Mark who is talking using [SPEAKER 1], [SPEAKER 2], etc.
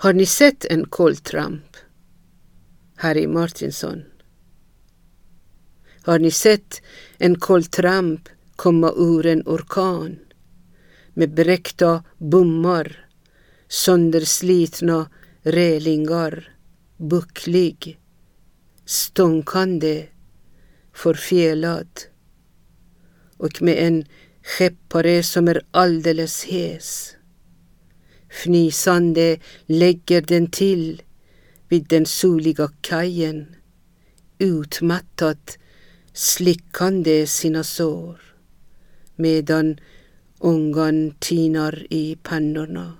[SPEAKER 1] Har ni sett en koltramp? Harry Martinson. Har ni sett en koltramp komma ur en orkan med bräckta bommar, sönderslitna relingar, bucklig, stånkande, förfelad och med en skeppare som är alldeles hes. Fnysande lägger den till vid den soliga kajen, utmattat slickande sina sår medan ångan tinar i pannorna.